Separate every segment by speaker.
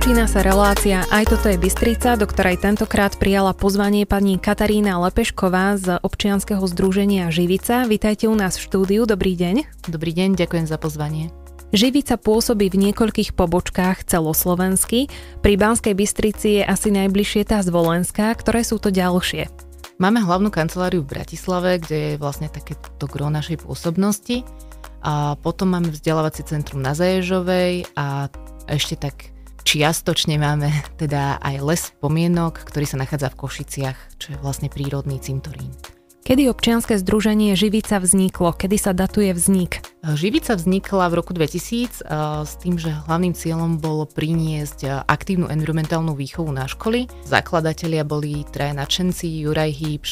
Speaker 1: Začína sa relácia Aj toto je Bystrica, do ktorej tentokrát prijala pozvanie pani Katarína Lepešková z občianskeho združenia Živica. Vítajte u nás v štúdiu, dobrý deň.
Speaker 2: Dobrý deň, ďakujem za pozvanie.
Speaker 1: Živica pôsobí v niekoľkých pobočkách celoslovensky. Pri Banskej Bystrici je asi najbližšie tá Zvolenská, ktoré sú to ďalšie.
Speaker 2: Máme hlavnú kanceláriu v Bratislave, kde je vlastne takéto gro našej pôsobnosti. A potom máme vzdelávací centrum na Zaježovej a ešte tak čiastočne máme teda aj les pomienok, ktorý sa nachádza v Košiciach, čo je vlastne prírodný cintorín.
Speaker 1: Kedy občianske združenie Živica vzniklo? Kedy sa datuje vznik?
Speaker 2: Živica vznikla v roku 2000 s tým, že hlavným cieľom bolo priniesť aktívnu environmentálnu výchovu na školy. Zakladatelia boli traja nadšenci, Juraj Hýbš,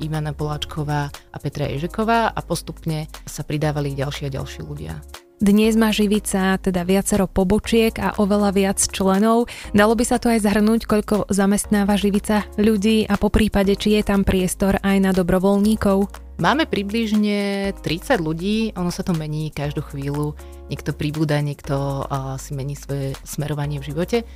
Speaker 2: Ivana Poláčková a Petra Ježeková a postupne sa pridávali ďalší a ďalší ľudia.
Speaker 1: Dnes má Živica teda viacero pobočiek a oveľa viac členov. Dalo by sa to aj zhrnúť, koľko zamestnáva Živica ľudí a po prípade, či je tam priestor aj na dobrovoľníkov?
Speaker 2: Máme približne 30 ľudí, ono sa to mení každú chvíľu. Niekto pribúda, niekto uh, si mení svoje smerovanie v živote.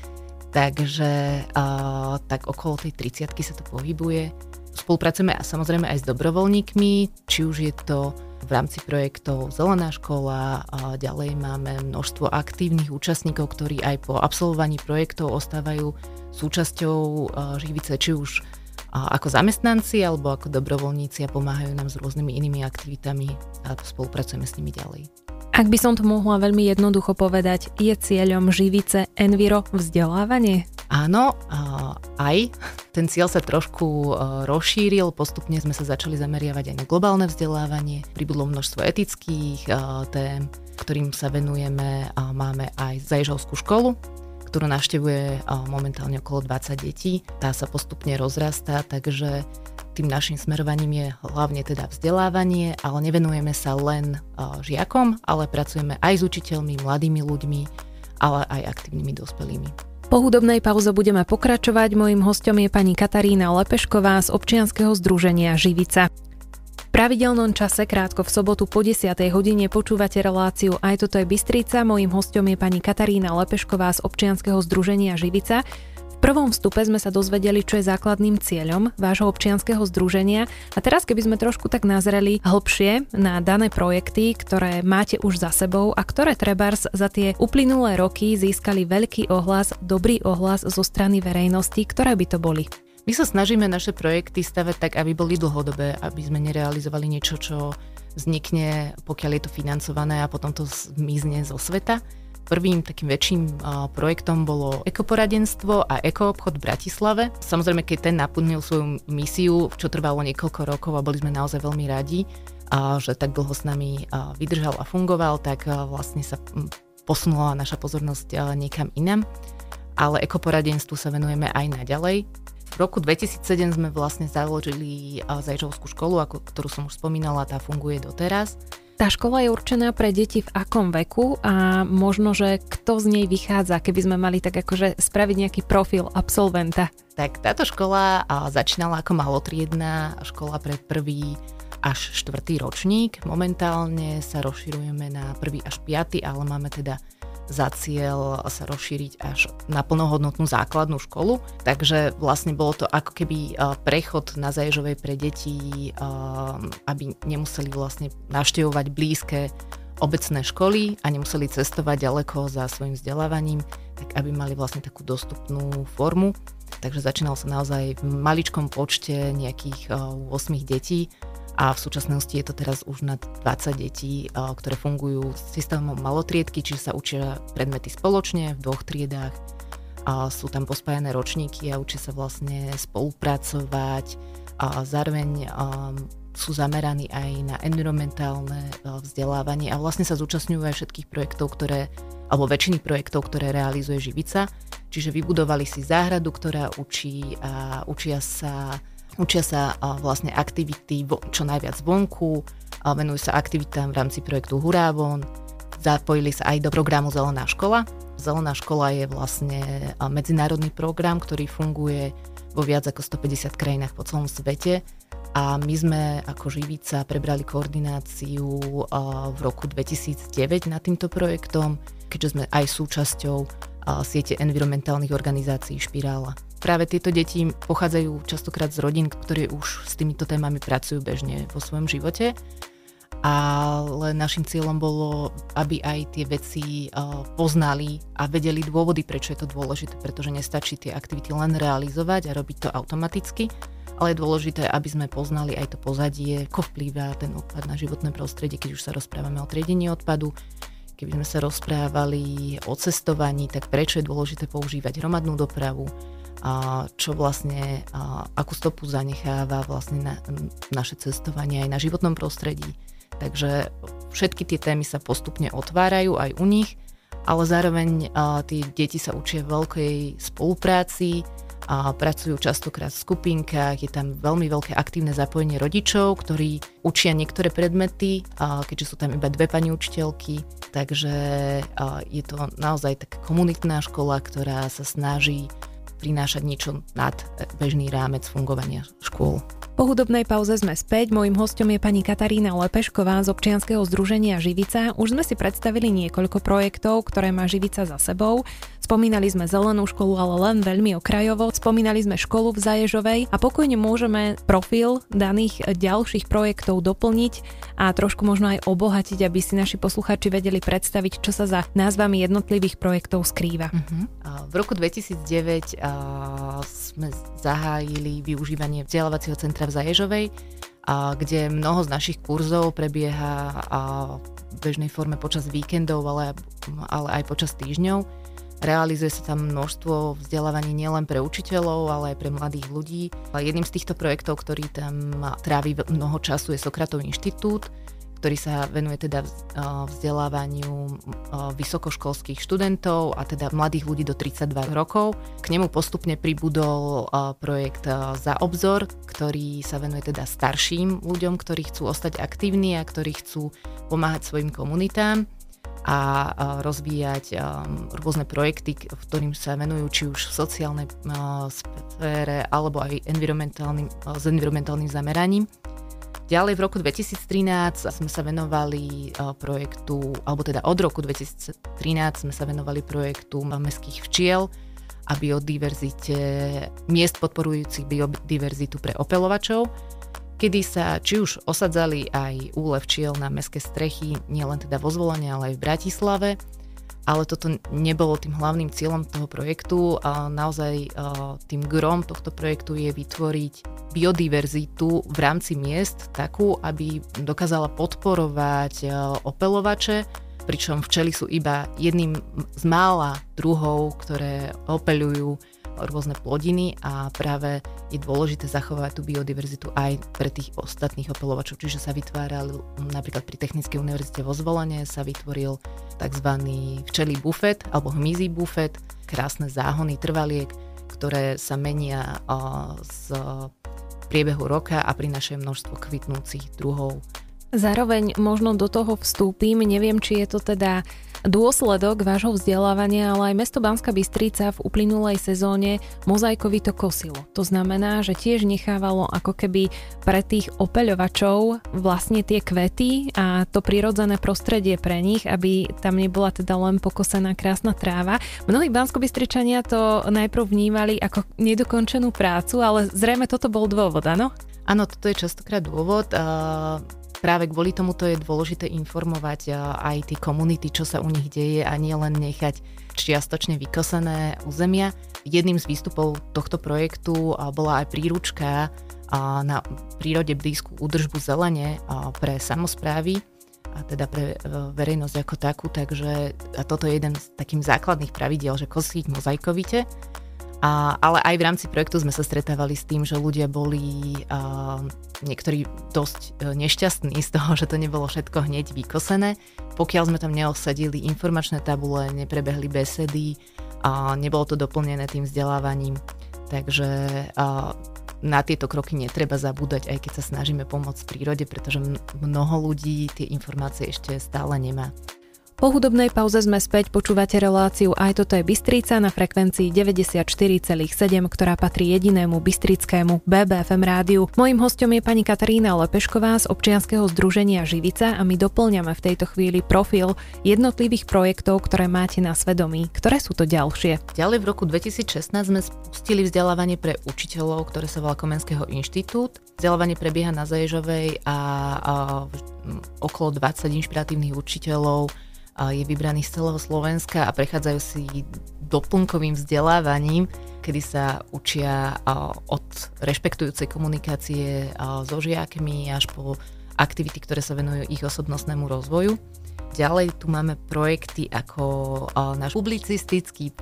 Speaker 2: Takže uh, tak okolo tej 30 sa to pohybuje. Spolupracujeme samozrejme aj s dobrovoľníkmi, či už je to v rámci projektov Zelená škola a ďalej máme množstvo aktívnych účastníkov, ktorí aj po absolvovaní projektov ostávajú súčasťou Živice, či už ako zamestnanci alebo ako dobrovoľníci a pomáhajú nám s rôznymi inými aktivitami a spolupracujeme s nimi ďalej.
Speaker 1: Ak by som to mohla veľmi jednoducho povedať, je cieľom Živice Enviro vzdelávanie?
Speaker 2: Áno, aj. Ten cieľ sa trošku rozšíril, postupne sme sa začali zameriavať aj na globálne vzdelávanie. Pribudlo množstvo etických tém, ktorým sa venujeme. Máme aj Zajžovskú školu, ktorú navštevuje momentálne okolo 20 detí. Tá sa postupne rozrastá, takže tým našim smerovaním je hlavne teda vzdelávanie, ale nevenujeme sa len žiakom, ale pracujeme aj s učiteľmi, mladými ľuďmi, ale aj aktívnymi dospelými.
Speaker 1: Po hudobnej pauze budeme pokračovať. Mojím hostom je pani Katarína Lepešková z občianskeho združenia Živica. V pravidelnom čase krátko v sobotu po 10. hodine počúvate reláciu Aj toto je Bystrica. Mojím hostom je pani Katarína Lepešková z občianskeho združenia Živica prvom vstupe sme sa dozvedeli, čo je základným cieľom vášho občianskeho združenia a teraz keby sme trošku tak nazreli hlbšie na dané projekty, ktoré máte už za sebou a ktoré trebárs za tie uplynulé roky získali veľký ohlas, dobrý ohlas zo strany verejnosti, ktoré by to boli.
Speaker 2: My sa snažíme naše projekty stavať tak, aby boli dlhodobé, aby sme nerealizovali niečo, čo vznikne, pokiaľ je to financované a potom to zmizne zo sveta Prvým takým väčším projektom bolo ekoporadenstvo a ekoobchod v Bratislave. Samozrejme, keď ten naplnil svoju misiu, čo trvalo niekoľko rokov a boli sme naozaj veľmi radi, že tak dlho s nami vydržal a fungoval, tak vlastne sa posunula naša pozornosť niekam inam. Ale ekoporadenstvu sa venujeme aj naďalej. V roku 2007 sme vlastne založili Zajčovskú školu, ktorú som už spomínala, tá funguje doteraz.
Speaker 1: Tá škola je určená pre deti v akom veku a možno, že kto z nej vychádza, keby sme mali tak akože spraviť nejaký profil absolventa?
Speaker 2: Tak táto škola začínala ako malotriedná škola pre prvý až štvrtý ročník. Momentálne sa rozširujeme na prvý až piaty, ale máme teda za cieľ sa rozšíriť až na plnohodnotnú základnú školu. Takže vlastne bolo to ako keby prechod na Zaježovej pre deti, aby nemuseli vlastne navštevovať blízke obecné školy a nemuseli cestovať ďaleko za svojim vzdelávaním, tak aby mali vlastne takú dostupnú formu. Takže začínal sa naozaj v maličkom počte nejakých 8 detí a v súčasnosti je to teraz už nad 20 detí, ktoré fungujú s systémom malotriedky, čiže sa učia predmety spoločne v dvoch triedách. A sú tam pospájané ročníky a učia sa vlastne spolupracovať a zároveň sú zameraní aj na environmentálne vzdelávanie a vlastne sa zúčastňujú aj všetkých projektov, ktoré, alebo väčšiny projektov, ktoré realizuje Živica. Čiže vybudovali si záhradu, ktorá učí a učia sa Učia sa vlastne aktivity čo najviac vonku, venujú sa aktivitám v rámci projektu Hurávon, zapojili sa aj do programu Zelená škola. Zelená škola je vlastne medzinárodný program, ktorý funguje vo viac ako 150 krajinách po celom svete a my sme ako Živica prebrali koordináciu v roku 2009 nad týmto projektom, keďže sme aj súčasťou siete environmentálnych organizácií Špirála. Práve tieto deti pochádzajú častokrát z rodín, ktoré už s týmito témami pracujú bežne vo svojom živote. Ale našim cieľom bolo, aby aj tie veci poznali a vedeli dôvody, prečo je to dôležité, pretože nestačí tie aktivity len realizovať a robiť to automaticky, ale je dôležité, aby sme poznali aj to pozadie, ako vplýva ten odpad na životné prostredie, keď už sa rozprávame o triedení odpadu, keby sme sa rozprávali o cestovaní, tak prečo je dôležité používať hromadnú dopravu, čo vlastne, a akú stopu zanecháva vlastne na, naše cestovanie aj na životnom prostredí. Takže všetky tie témy sa postupne otvárajú aj u nich, ale zároveň tí deti sa učia veľkej spolupráci, a pracujú častokrát v skupinkách, je tam veľmi veľké aktívne zapojenie rodičov, ktorí učia niektoré predmety, keďže sú tam iba dve pani učiteľky, takže je to naozaj taká komunitná škola, ktorá sa snaží prinášať niečo nad bežný rámec fungovania škôl.
Speaker 1: Po hudobnej pauze sme späť. Mojím hostom je pani Katarína Lepešková z občianskeho združenia Živica. Už sme si predstavili niekoľko projektov, ktoré má Živica za sebou. Spomínali sme zelenú školu, ale len veľmi okrajovo. Spomínali sme školu v Zaježovej a pokojne môžeme profil daných ďalších projektov doplniť a trošku možno aj obohatiť, aby si naši posluchači vedeli predstaviť, čo sa za názvami jednotlivých projektov skrýva. Uh-huh.
Speaker 2: V roku 2009 sme zahájili využívanie vzdelávacieho centra v Zaježovej, kde mnoho z našich kurzov prebieha v bežnej forme počas víkendov, ale, ale aj počas týždňov. Realizuje sa tam množstvo vzdelávaní nielen pre učiteľov, ale aj pre mladých ľudí. Jedným z týchto projektov, ktorý tam trávi mnoho času, je Sokratov inštitút, ktorý sa venuje teda vzdelávaniu vysokoškolských študentov a teda mladých ľudí do 32 rokov. K nemu postupne pribudol projekt Za obzor, ktorý sa venuje teda starším ľuďom, ktorí chcú ostať aktívni a ktorí chcú pomáhať svojim komunitám a rozvíjať rôzne projekty, ktorým sa venujú či už v sociálnej sfére alebo aj environmentálnym, s environmentálnym zameraním. Ďalej v roku 2013 sme sa venovali projektu, alebo teda od roku 2013 sme sa venovali projektu mestských včiel a biodiverzite, miest podporujúcich biodiverzitu pre opelovačov, kedy sa či už osadzali aj úle včiel na mestské strechy, nielen teda vo Zvolenie, ale aj v Bratislave, ale toto nebolo tým hlavným cieľom toho projektu. A naozaj tým grom tohto projektu je vytvoriť biodiverzitu v rámci miest takú, aby dokázala podporovať opelovače, pričom včely sú iba jedným z mála druhov, ktoré opeľujú rôzne plodiny a práve je dôležité zachovať tú biodiverzitu aj pre tých ostatných opelovačov. Čiže sa vytváral napríklad pri Technickej univerzite vo Zvolenie sa vytvoril tzv. včelý bufet alebo hmyzí bufet, krásne záhony trvaliek, ktoré sa menia z priebehu roka a prinášajú množstvo kvitnúcich druhov.
Speaker 1: Zároveň možno do toho vstúpim, neviem, či je to teda dôsledok vášho vzdelávania, ale aj mesto Banská Bystrica v uplynulej sezóne mozaikovito kosilo. To znamená, že tiež nechávalo ako keby pre tých opeľovačov vlastne tie kvety a to prirodzené prostredie pre nich, aby tam nebola teda len pokosená krásna tráva. Mnohí bansko to najprv vnímali ako nedokončenú prácu, ale zrejme toto bol dôvod, áno?
Speaker 2: Áno, toto je častokrát dôvod. Uh práve kvôli tomuto je dôležité informovať aj tie komunity, čo sa u nich deje a nie len nechať čiastočne vykosené územia. Jedným z výstupov tohto projektu bola aj príručka na prírode blízku údržbu zelene pre samozprávy a teda pre e, verejnosť ako takú, takže a toto je jeden z takým základných pravidiel, že kosiť mozaikovite a, ale aj v rámci projektu sme sa stretávali s tým, že ľudia boli uh, niektorí dosť uh, nešťastní z toho, že to nebolo všetko hneď vykosené. Pokiaľ sme tam neosadili informačné tabule, neprebehli besedy a nebolo to doplnené tým vzdelávaním. Takže uh, na tieto kroky netreba zabúdať, aj keď sa snažíme pomôcť prírode, pretože mnoho ľudí tie informácie ešte stále nemá.
Speaker 1: Po hudobnej pauze sme späť, počúvate reláciu Aj toto je Bystrica na frekvencii 94,7, ktorá patrí jedinému bystrickému BBFM rádiu. Mojím hostom je pani Katarína Lepešková z občianskeho združenia Živica a my doplňame v tejto chvíli profil jednotlivých projektov, ktoré máte na svedomí. Ktoré sú to ďalšie?
Speaker 2: Ďalej v roku 2016 sme spustili vzdelávanie pre učiteľov, ktoré sa volá Komenského inštitút. Vzdelávanie prebieha na Zaježovej a, a okolo 20 inšpiratívnych učiteľov je vybraný z celého Slovenska a prechádzajú si doplnkovým vzdelávaním, kedy sa učia od rešpektujúcej komunikácie so žiakmi až po aktivity, ktoré sa venujú ich osobnostnému rozvoju. Ďalej tu máme projekty ako náš publicistický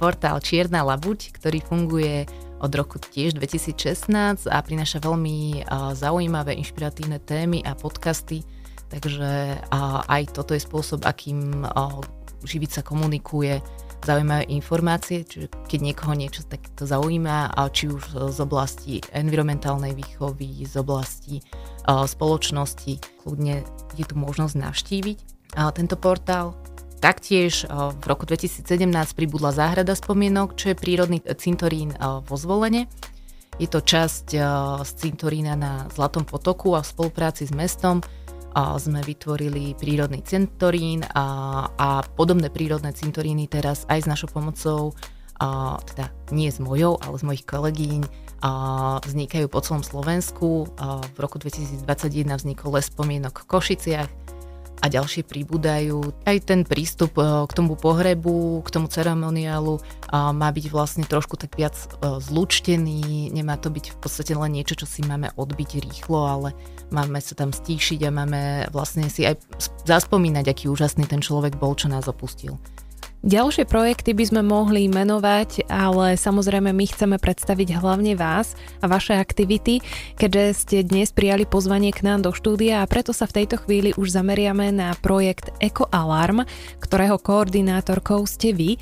Speaker 2: portál Čierna labuť, ktorý funguje od roku tiež 2016 a prináša veľmi zaujímavé, inšpiratívne témy a podcasty, Takže aj toto je spôsob, akým živica komunikuje zaujímavé informácie, čiže keď niekoho niečo takto zaujíma, či už z oblasti environmentálnej výchovy, z oblasti spoločnosti, kľudne je tu možnosť navštíviť tento portál. Taktiež v roku 2017 pribudla záhrada spomienok, čo je prírodný cintorín vo zvolenie. Je to časť z cintorína na Zlatom potoku a v spolupráci s mestom sme vytvorili prírodný cintorín a, a podobné prírodné cintoríny teraz aj s našou pomocou, a, teda nie s mojou, ale s mojich kolegyň, a, vznikajú po celom Slovensku. A v roku 2021 vznikol les spomienok v Košiciach, a ďalšie pribúdajú. Aj ten prístup e, k tomu pohrebu, k tomu ceremoniálu má byť vlastne trošku tak viac e, zlučtený, nemá to byť v podstate len niečo, čo si máme odbiť rýchlo, ale máme sa tam stíšiť a máme vlastne si aj zaspomínať, aký úžasný ten človek bol, čo nás opustil.
Speaker 1: Ďalšie projekty by sme mohli menovať, ale samozrejme my chceme predstaviť hlavne vás a vaše aktivity, keďže ste dnes prijali pozvanie k nám do štúdia a preto sa v tejto chvíli už zameriame na projekt Eco Alarm, ktorého koordinátorkou ste vy.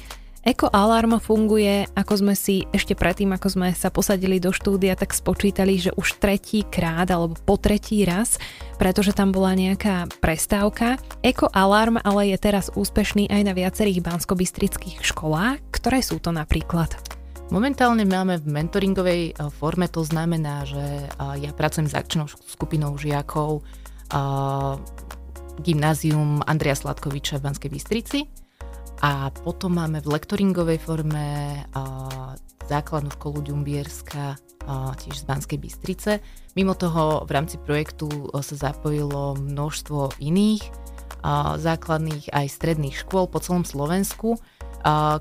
Speaker 1: Eko Alarm funguje, ako sme si ešte predtým, ako sme sa posadili do štúdia, tak spočítali, že už tretí krát alebo po tretí raz, pretože tam bola nejaká prestávka. Eko Alarm ale je teraz úspešný aj na viacerých banskobistrických školách, ktoré sú to napríklad.
Speaker 2: Momentálne máme v mentoringovej e, forme, to znamená, že e, ja pracujem s akčnou skupinou žiakov e, gymnázium Andreja Sladkoviča v Banskej Bystrici a potom máme v lektoringovej forme základnú školu Ďumbierska, tiež z Banskej Bystrice. Mimo toho v rámci projektu sa zapojilo množstvo iných základných aj stredných škôl po celom Slovensku,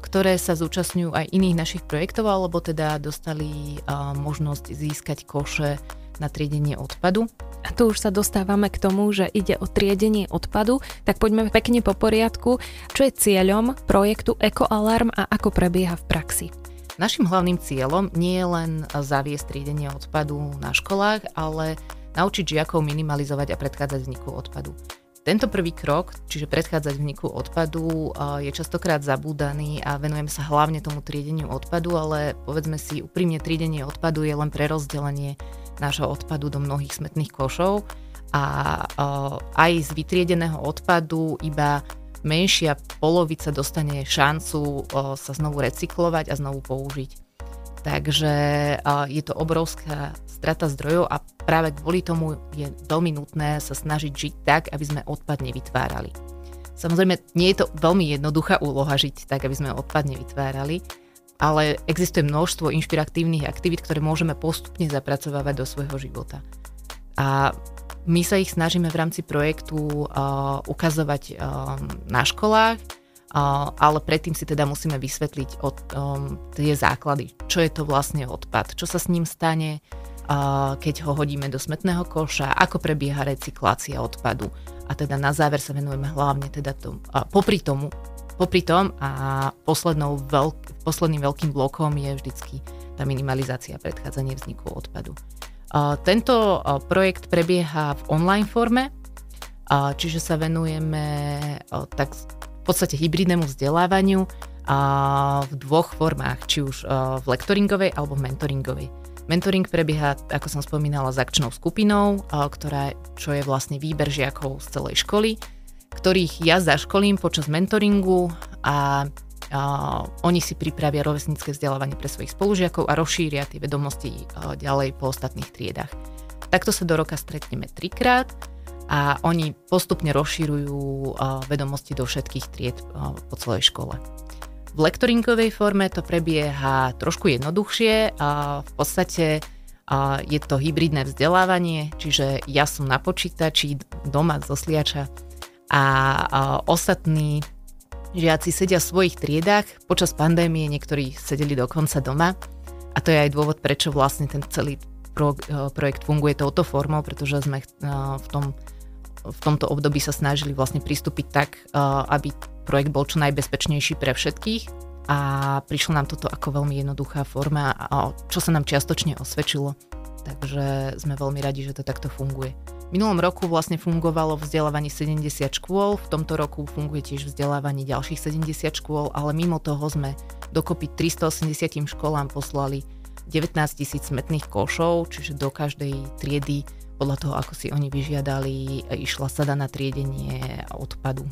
Speaker 2: ktoré sa zúčastňujú aj iných našich projektov, alebo teda dostali možnosť získať koše na triedenie odpadu.
Speaker 1: A tu už sa dostávame k tomu, že ide o triedenie odpadu, tak poďme pekne po poriadku. Čo je cieľom projektu EcoAlarm a ako prebieha v praxi?
Speaker 2: Našim hlavným cieľom nie je len zaviesť triedenie odpadu na školách, ale naučiť žiakov minimalizovať a predchádzať vzniku odpadu. Tento prvý krok, čiže predchádzať vzniku odpadu, je častokrát zabúdaný a venujeme sa hlavne tomu triedeniu odpadu, ale povedzme si úprimne, triedenie odpadu je len prerozdelenie nášho odpadu do mnohých smetných košov a aj z vytriedeného odpadu iba menšia polovica dostane šancu sa znovu recyklovať a znovu použiť. Takže je to obrovská strata zdrojov a práve kvôli tomu je veľmi nutné sa snažiť žiť tak, aby sme odpad nevytvárali. Samozrejme, nie je to veľmi jednoduchá úloha žiť tak, aby sme odpad nevytvárali, ale existuje množstvo inšpiratívnych aktivít, ktoré môžeme postupne zapracovávať do svojho života. A my sa ich snažíme v rámci projektu uh, ukazovať uh, na školách, ale predtým si teda musíme vysvetliť od, um, tie základy, čo je to vlastne odpad, čo sa s ním stane, uh, keď ho hodíme do smetného koša, ako prebieha recyklácia odpadu. A teda na záver sa venujeme hlavne teda tom, uh, popri tomu, popri tom a poslednou veľk, posledným veľkým blokom je vždycky tá minimalizácia predchádzanie vzniku odpadu. Tento projekt prebieha v online forme, čiže sa venujeme tak v podstate hybridnému vzdelávaniu v dvoch formách, či už v lektoringovej alebo v mentoringovej. Mentoring prebieha, ako som spomínala, s akčnou skupinou, ktorá, čo je vlastne výber žiakov z celej školy. Ktorých ja zaškolím počas mentoringu a Uh, oni si pripravia rovesnícke vzdelávanie pre svojich spolužiakov a rozšíria tie vedomosti uh, ďalej po ostatných triedach. Takto sa do roka stretneme trikrát a oni postupne rozšírujú uh, vedomosti do všetkých tried uh, po celej škole. V lektoringovej forme to prebieha trošku jednoduchšie v podstate je to hybridné vzdelávanie, čiže ja som na počítači doma zo sliača a ostatní Žiaci sedia v svojich triedách, počas pandémie niektorí sedeli dokonca doma a to je aj dôvod, prečo vlastne ten celý e, projekt funguje touto formou, pretože sme e, v, tom, v tomto období sa snažili vlastne pristúpiť tak, e, aby projekt bol čo najbezpečnejší pre všetkých a prišlo nám toto ako veľmi jednoduchá forma, čo sa nám čiastočne osvedčilo. Takže sme veľmi radi, že to takto funguje. Minulom roku vlastne fungovalo vzdelávanie 70 škôl, v tomto roku funguje tiež vzdelávanie ďalších 70 škôl, ale mimo toho sme dokopy 380 školám poslali 19 tisíc smetných košov, čiže do každej triedy podľa toho, ako si oni vyžiadali, išla sada na triedenie odpadu.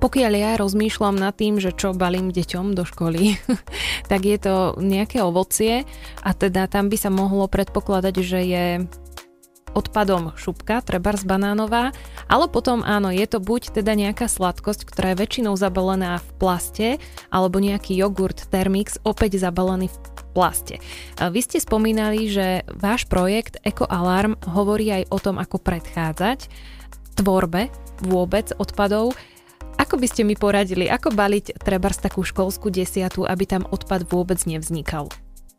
Speaker 1: Pokiaľ ja rozmýšľam nad tým, že čo balím deťom do školy, tak je to nejaké ovocie a teda tam by sa mohlo predpokladať, že je odpadom šupka, trebárs banánová, ale potom áno, je to buď teda nejaká sladkosť, ktorá je väčšinou zabalená v plaste, alebo nejaký jogurt Thermix opäť zabalený v plaste. Vy ste spomínali, že váš projekt Eco Alarm hovorí aj o tom, ako predchádzať tvorbe vôbec odpadov. Ako by ste mi poradili, ako baliť trebárs takú školskú desiatu, aby tam odpad vôbec nevznikal?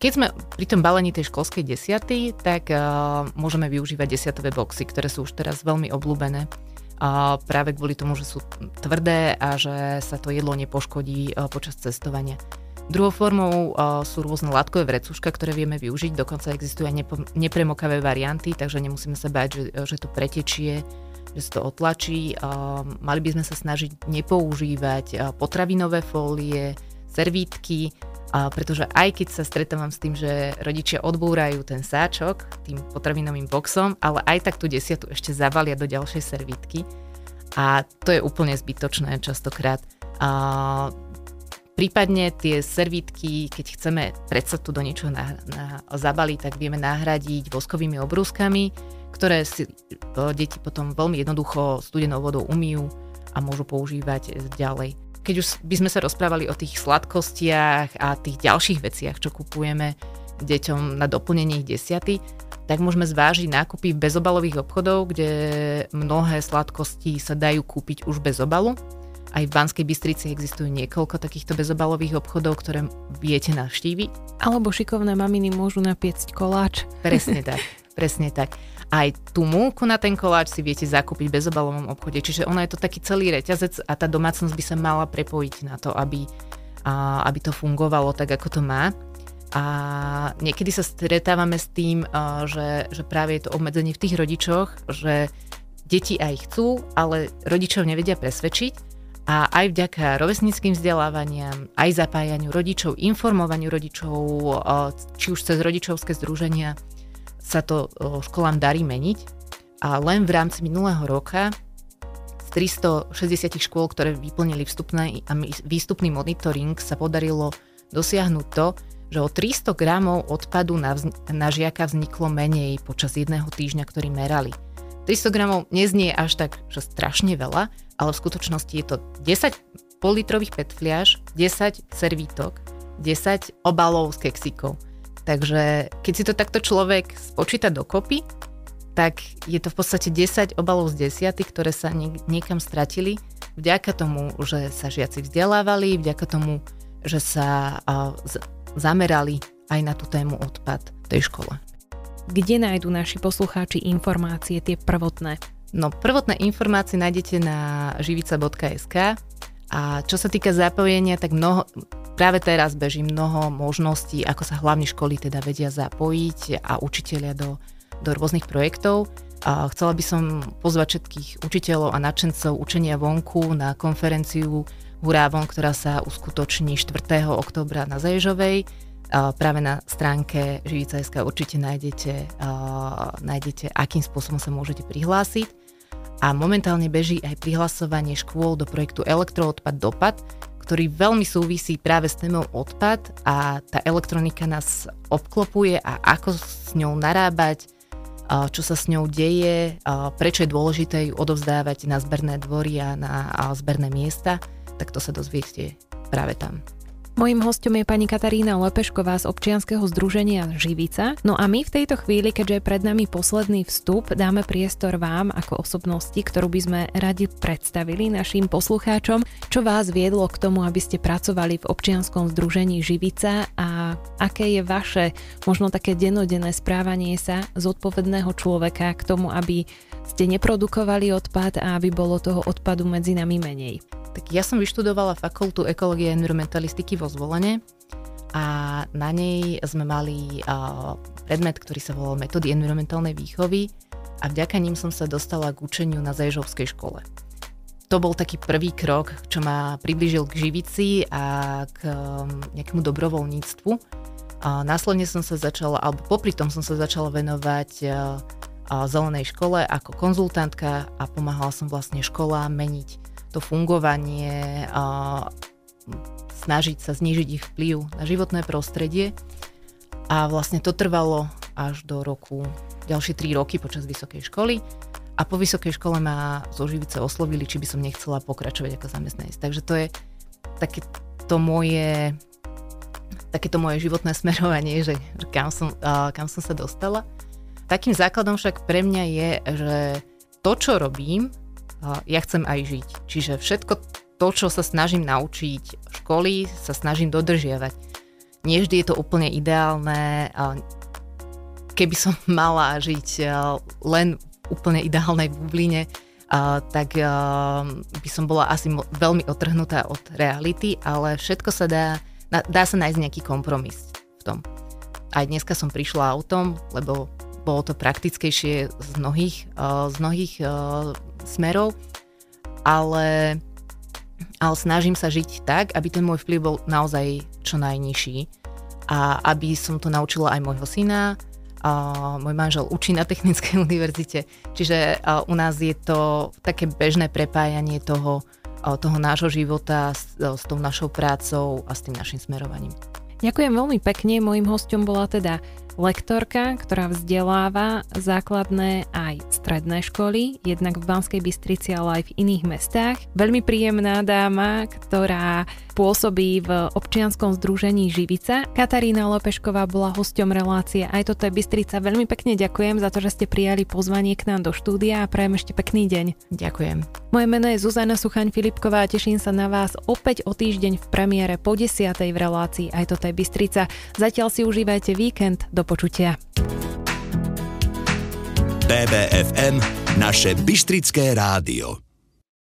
Speaker 2: Keď sme pri tom balení tej školskej desiaty, tak uh, môžeme využívať desiatové boxy, ktoré sú už teraz veľmi obľúbené. Uh, práve kvôli tomu, že sú tvrdé a že sa to jedlo nepoškodí uh, počas cestovania. Druhou formou uh, sú rôzne látkové vrecuška, ktoré vieme využiť, dokonca existujú aj nepo, nepremokavé varianty, takže nemusíme sa báť, že, že to pretečie, že sa to otlačí. Uh, mali by sme sa snažiť nepoužívať uh, potravinové fólie, servítky, pretože aj keď sa stretávam s tým, že rodičia odbúrajú ten sáčok tým potravinovým boxom, ale aj tak tú desiatu ešte zavalia do ďalšej servítky a to je úplne zbytočné častokrát. A prípadne tie servítky, keď chceme predsa tu do niečoho na, na, zabaliť, tak vieme nahradiť voskovými obrúskami, ktoré si deti potom veľmi jednoducho studenou vodou umýjú a môžu používať ďalej keď už by sme sa rozprávali o tých sladkostiach a tých ďalších veciach, čo kupujeme deťom na doplnenie ich desiaty, tak môžeme zvážiť nákupy v bezobalových obchodov, kde mnohé sladkosti sa dajú kúpiť už bez obalu. Aj v Banskej Bystrici existujú niekoľko takýchto bezobalových obchodov, ktoré viete navštíviť.
Speaker 1: Alebo šikovné maminy môžu napiecť koláč.
Speaker 2: Presne tak, presne tak aj tú múku na ten koláč si viete zakúpiť v bezobalovom obchode. Čiže ono je to taký celý reťazec a tá domácnosť by sa mala prepojiť na to, aby, a, aby to fungovalo tak, ako to má. A niekedy sa stretávame s tým, a, že, že práve je to obmedzenie v tých rodičoch, že deti aj chcú, ale rodičov nevedia presvedčiť. A aj vďaka rovesníckým vzdelávaniam, aj zapájaniu rodičov, informovaniu rodičov, či už cez rodičovské združenia, sa to školám darí meniť a len v rámci minulého roka z 360 škôl, ktoré vyplnili vstupný a výstupný monitoring, sa podarilo dosiahnuť to, že o 300 gramov odpadu na, vz- na žiaka vzniklo menej počas jedného týždňa, ktorý merali. 300 gramov neznie až tak, že strašne veľa, ale v skutočnosti je to 10 politrových petfliaž, 10 servítok, 10 obalov s keksikou. Takže keď si to takto človek spočíta dokopy, tak je to v podstate 10 obalov z desiaty, ktoré sa niekam stratili vďaka tomu, že sa žiaci vzdelávali, vďaka tomu, že sa zamerali aj na tú tému odpad tej škole.
Speaker 1: Kde nájdú naši poslucháči informácie, tie prvotné?
Speaker 2: No, prvotné informácie nájdete na živica.sk a čo sa týka zapojenia, tak mnoho, práve teraz beží mnoho možností, ako sa hlavne školy teda vedia zapojiť a učitelia do, do rôznych projektov. A chcela by som pozvať všetkých učiteľov a nadšencov učenia vonku na konferenciu Hurávon, ktorá sa uskutoční 4. oktobra na Zaježovej. Práve na stránke Živica.sk určite nájdete, nájdete, akým spôsobom sa môžete prihlásiť. A momentálne beží aj prihlasovanie škôl do projektu Elektroodpad dopad, ktorý veľmi súvisí práve s témou odpad a tá elektronika nás obklopuje a ako s ňou narábať, čo sa s ňou deje, prečo je dôležité ju odovzdávať na zberné dvory a na zberné miesta, tak to sa dozviete práve tam.
Speaker 1: Mojím hostom je pani Katarína Lepešková z občianskeho združenia Živica. No a my v tejto chvíli, keďže je pred nami posledný vstup, dáme priestor vám ako osobnosti, ktorú by sme radi predstavili našim poslucháčom. Čo vás viedlo k tomu, aby ste pracovali v občianskom združení Živica a aké je vaše možno také denodenné správanie sa zodpovedného človeka k tomu, aby ste neprodukovali odpad a aby bolo toho odpadu medzi nami menej.
Speaker 2: Tak ja som vyštudovala fakultu ekológie a environmentalistiky vo Zvolene a na nej sme mali predmet, ktorý sa volal metódy environmentálnej výchovy a vďaka ním som sa dostala k učeniu na Zajžovskej škole. To bol taký prvý krok, čo ma priblížil k živici a k nejakému dobrovoľníctvu. A následne som sa začala, alebo popri tom som sa začala venovať zelenej škole ako konzultantka a pomáhala som vlastne školám meniť to fungovanie, snažiť sa znížiť ich vplyv na životné prostredie. A vlastne to trvalo až do roku, ďalšie 3 roky počas vysokej školy. A po vysokej škole ma zo Živice oslovili, či by som nechcela pokračovať ako zamestnanec. Takže to je také to moje takéto moje životné smerovanie, že, že kam, som, uh, kam som sa dostala. Takým základom však pre mňa je, že to, čo robím, ja chcem aj žiť. Čiže všetko to, čo sa snažím naučiť v školy, sa snažím dodržiavať. Nie vždy je to úplne ideálne. Keby som mala žiť len v úplne ideálnej bubline, tak by som bola asi veľmi otrhnutá od reality, ale všetko sa dá, dá sa nájsť nejaký kompromis v tom. Aj dneska som prišla autom, lebo bolo to praktickejšie z mnohých, z mnohých smerov, ale, ale snažím sa žiť tak, aby ten môj vplyv bol naozaj čo najnižší a aby som to naučila aj môjho syna, a môj manžel učí na Technickej univerzite, čiže u nás je to také bežné prepájanie toho, toho nášho života s, s tou našou prácou a s tým našim smerovaním.
Speaker 1: Ďakujem veľmi pekne. Mojím hostom bola teda lektorka, ktorá vzdeláva základné aj stredné školy, jednak v Banskej Bystrici, ale aj v iných mestách. Veľmi príjemná dáma, ktorá pôsobí v občianskom združení Živica. Katarína Lopešková bola hosťom relácie Aj toto je Bystrica. Veľmi pekne ďakujem za to, že ste prijali pozvanie k nám do štúdia a prajem ešte pekný deň.
Speaker 2: Ďakujem.
Speaker 1: Moje meno je Zuzana Suchaň Filipková a teším sa na vás opäť o týždeň v premiére po 10. v relácii Aj toto je Bystrica. Zatiaľ si užívajte víkend. Do počutia.
Speaker 3: BBFM, naše Bystrické rádio.